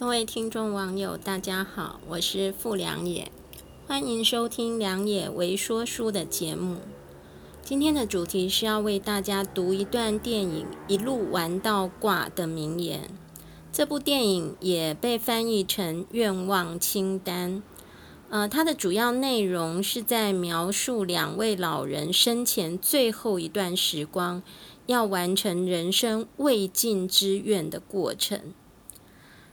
各位听众网友，大家好，我是傅良野，欢迎收听良野为说书的节目。今天的主题是要为大家读一段电影《一路玩到挂》的名言。这部电影也被翻译成《愿望清单》。呃，它的主要内容是在描述两位老人生前最后一段时光要完成人生未尽之愿的过程。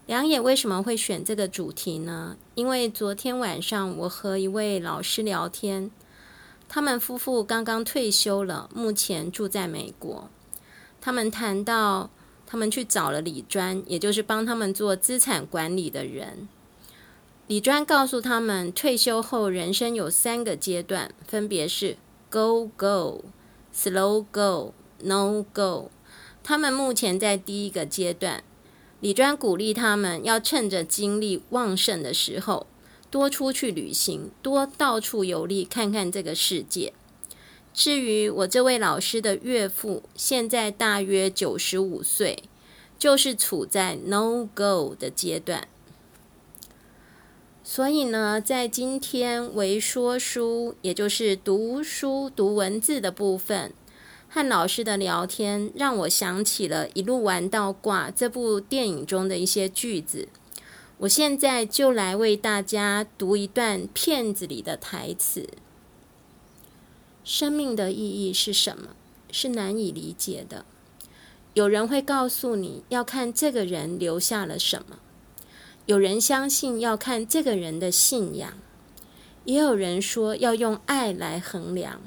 梁也为什么会选这个主题呢？因为昨天晚上我和一位老师聊天，他们夫妇刚刚退休了，目前住在美国。他们谈到他们去找了李专，也就是帮他们做资产管理的人。李专告诉他们，退休后人生有三个阶段，分别是 Go Go、Slow Go、No Go。他们目前在第一个阶段。李专鼓励他们要趁着精力旺盛的时候，多出去旅行，多到处游历，看看这个世界。至于我这位老师的岳父，现在大约九十五岁，就是处在 No Go 的阶段。所以呢，在今天为说书，也就是读书读文字的部分。和老师的聊天让我想起了一路玩到挂这部电影中的一些句子。我现在就来为大家读一段片子里的台词：生命的意义是什么？是难以理解的。有人会告诉你要看这个人留下了什么，有人相信要看这个人的信仰，也有人说要用爱来衡量。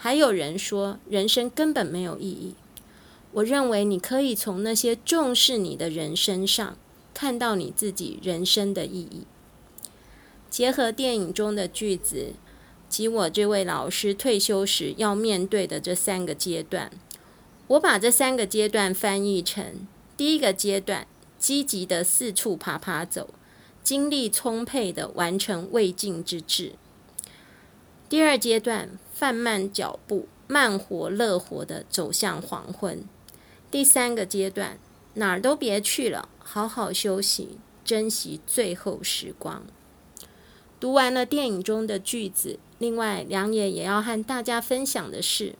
还有人说，人生根本没有意义。我认为你可以从那些重视你的人身上看到你自己人生的意义。结合电影中的句子及我这位老师退休时要面对的这三个阶段，我把这三个阶段翻译成：第一个阶段，积极的四处爬爬走，精力充沛的完成未尽之志；第二阶段。放慢脚步，慢活乐活地走向黄昏。第三个阶段，哪儿都别去了，好好休息，珍惜最后时光。读完了电影中的句子，另外良也也要和大家分享的是，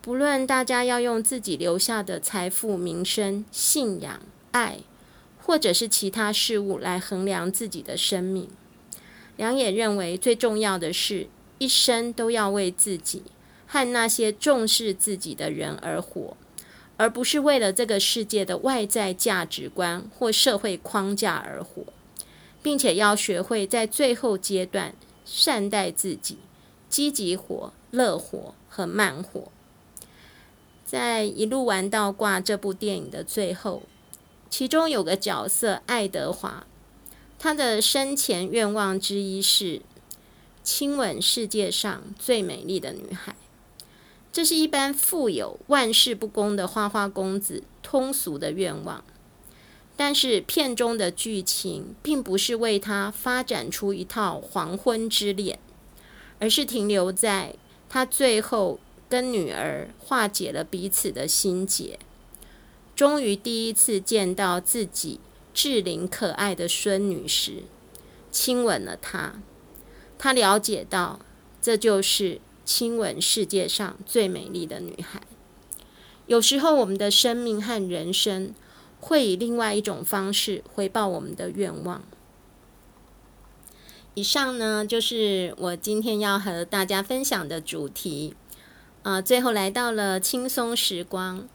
不论大家要用自己留下的财富、名声、信仰、爱，或者是其他事物来衡量自己的生命，梁也认为最重要的是。一生都要为自己和那些重视自己的人而活，而不是为了这个世界的外在价值观或社会框架而活，并且要学会在最后阶段善待自己，积极活、乐活和慢活。在一路玩到挂这部电影的最后，其中有个角色爱德华，他的生前愿望之一是。亲吻世界上最美丽的女孩，这是一般富有、万事不公的花花公子通俗的愿望。但是片中的剧情并不是为他发展出一套黄昏之恋，而是停留在他最后跟女儿化解了彼此的心结，终于第一次见到自己志玲可爱的孙女时，亲吻了她。他了解到，这就是亲吻世界上最美丽的女孩。有时候，我们的生命和人生会以另外一种方式回报我们的愿望。以上呢，就是我今天要和大家分享的主题。啊、呃，最后来到了轻松时光。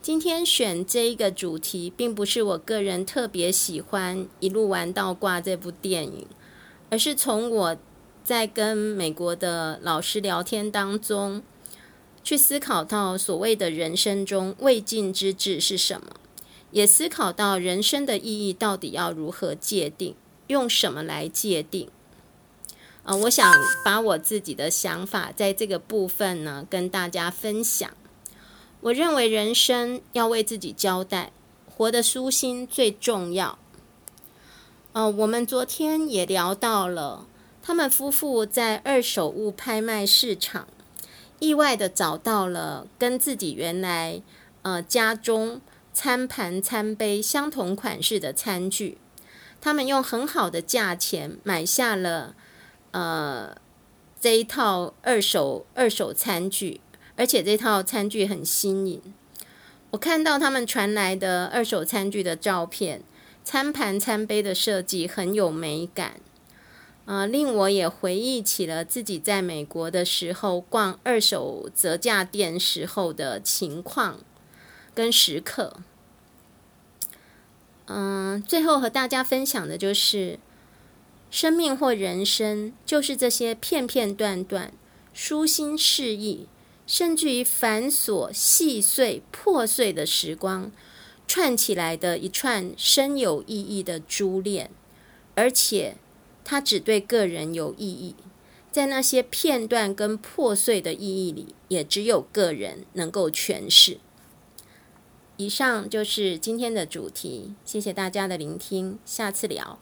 今天选这一个主题，并不是我个人特别喜欢《一路玩到挂》这部电影。而是从我在跟美国的老师聊天当中，去思考到所谓的人生中未尽之志是什么，也思考到人生的意义到底要如何界定，用什么来界定。啊，我想把我自己的想法在这个部分呢跟大家分享。我认为人生要为自己交代，活得舒心最重要。呃，我们昨天也聊到了，他们夫妇在二手物拍卖市场意外地找到了跟自己原来呃家中餐盘、餐杯相同款式的餐具，他们用很好的价钱买下了呃这一套二手二手餐具，而且这套餐具很新颖。我看到他们传来的二手餐具的照片，餐盘、餐杯的设计很有美感。呃，令我也回忆起了自己在美国的时候逛二手折价店时候的情况跟时刻。嗯、最后和大家分享的就是，生命或人生就是这些片片段段、舒心适意，甚至于繁琐细碎破碎的时光串起来的一串深有意义的珠链，而且。它只对个人有意义，在那些片段跟破碎的意义里，也只有个人能够诠释。以上就是今天的主题，谢谢大家的聆听，下次聊。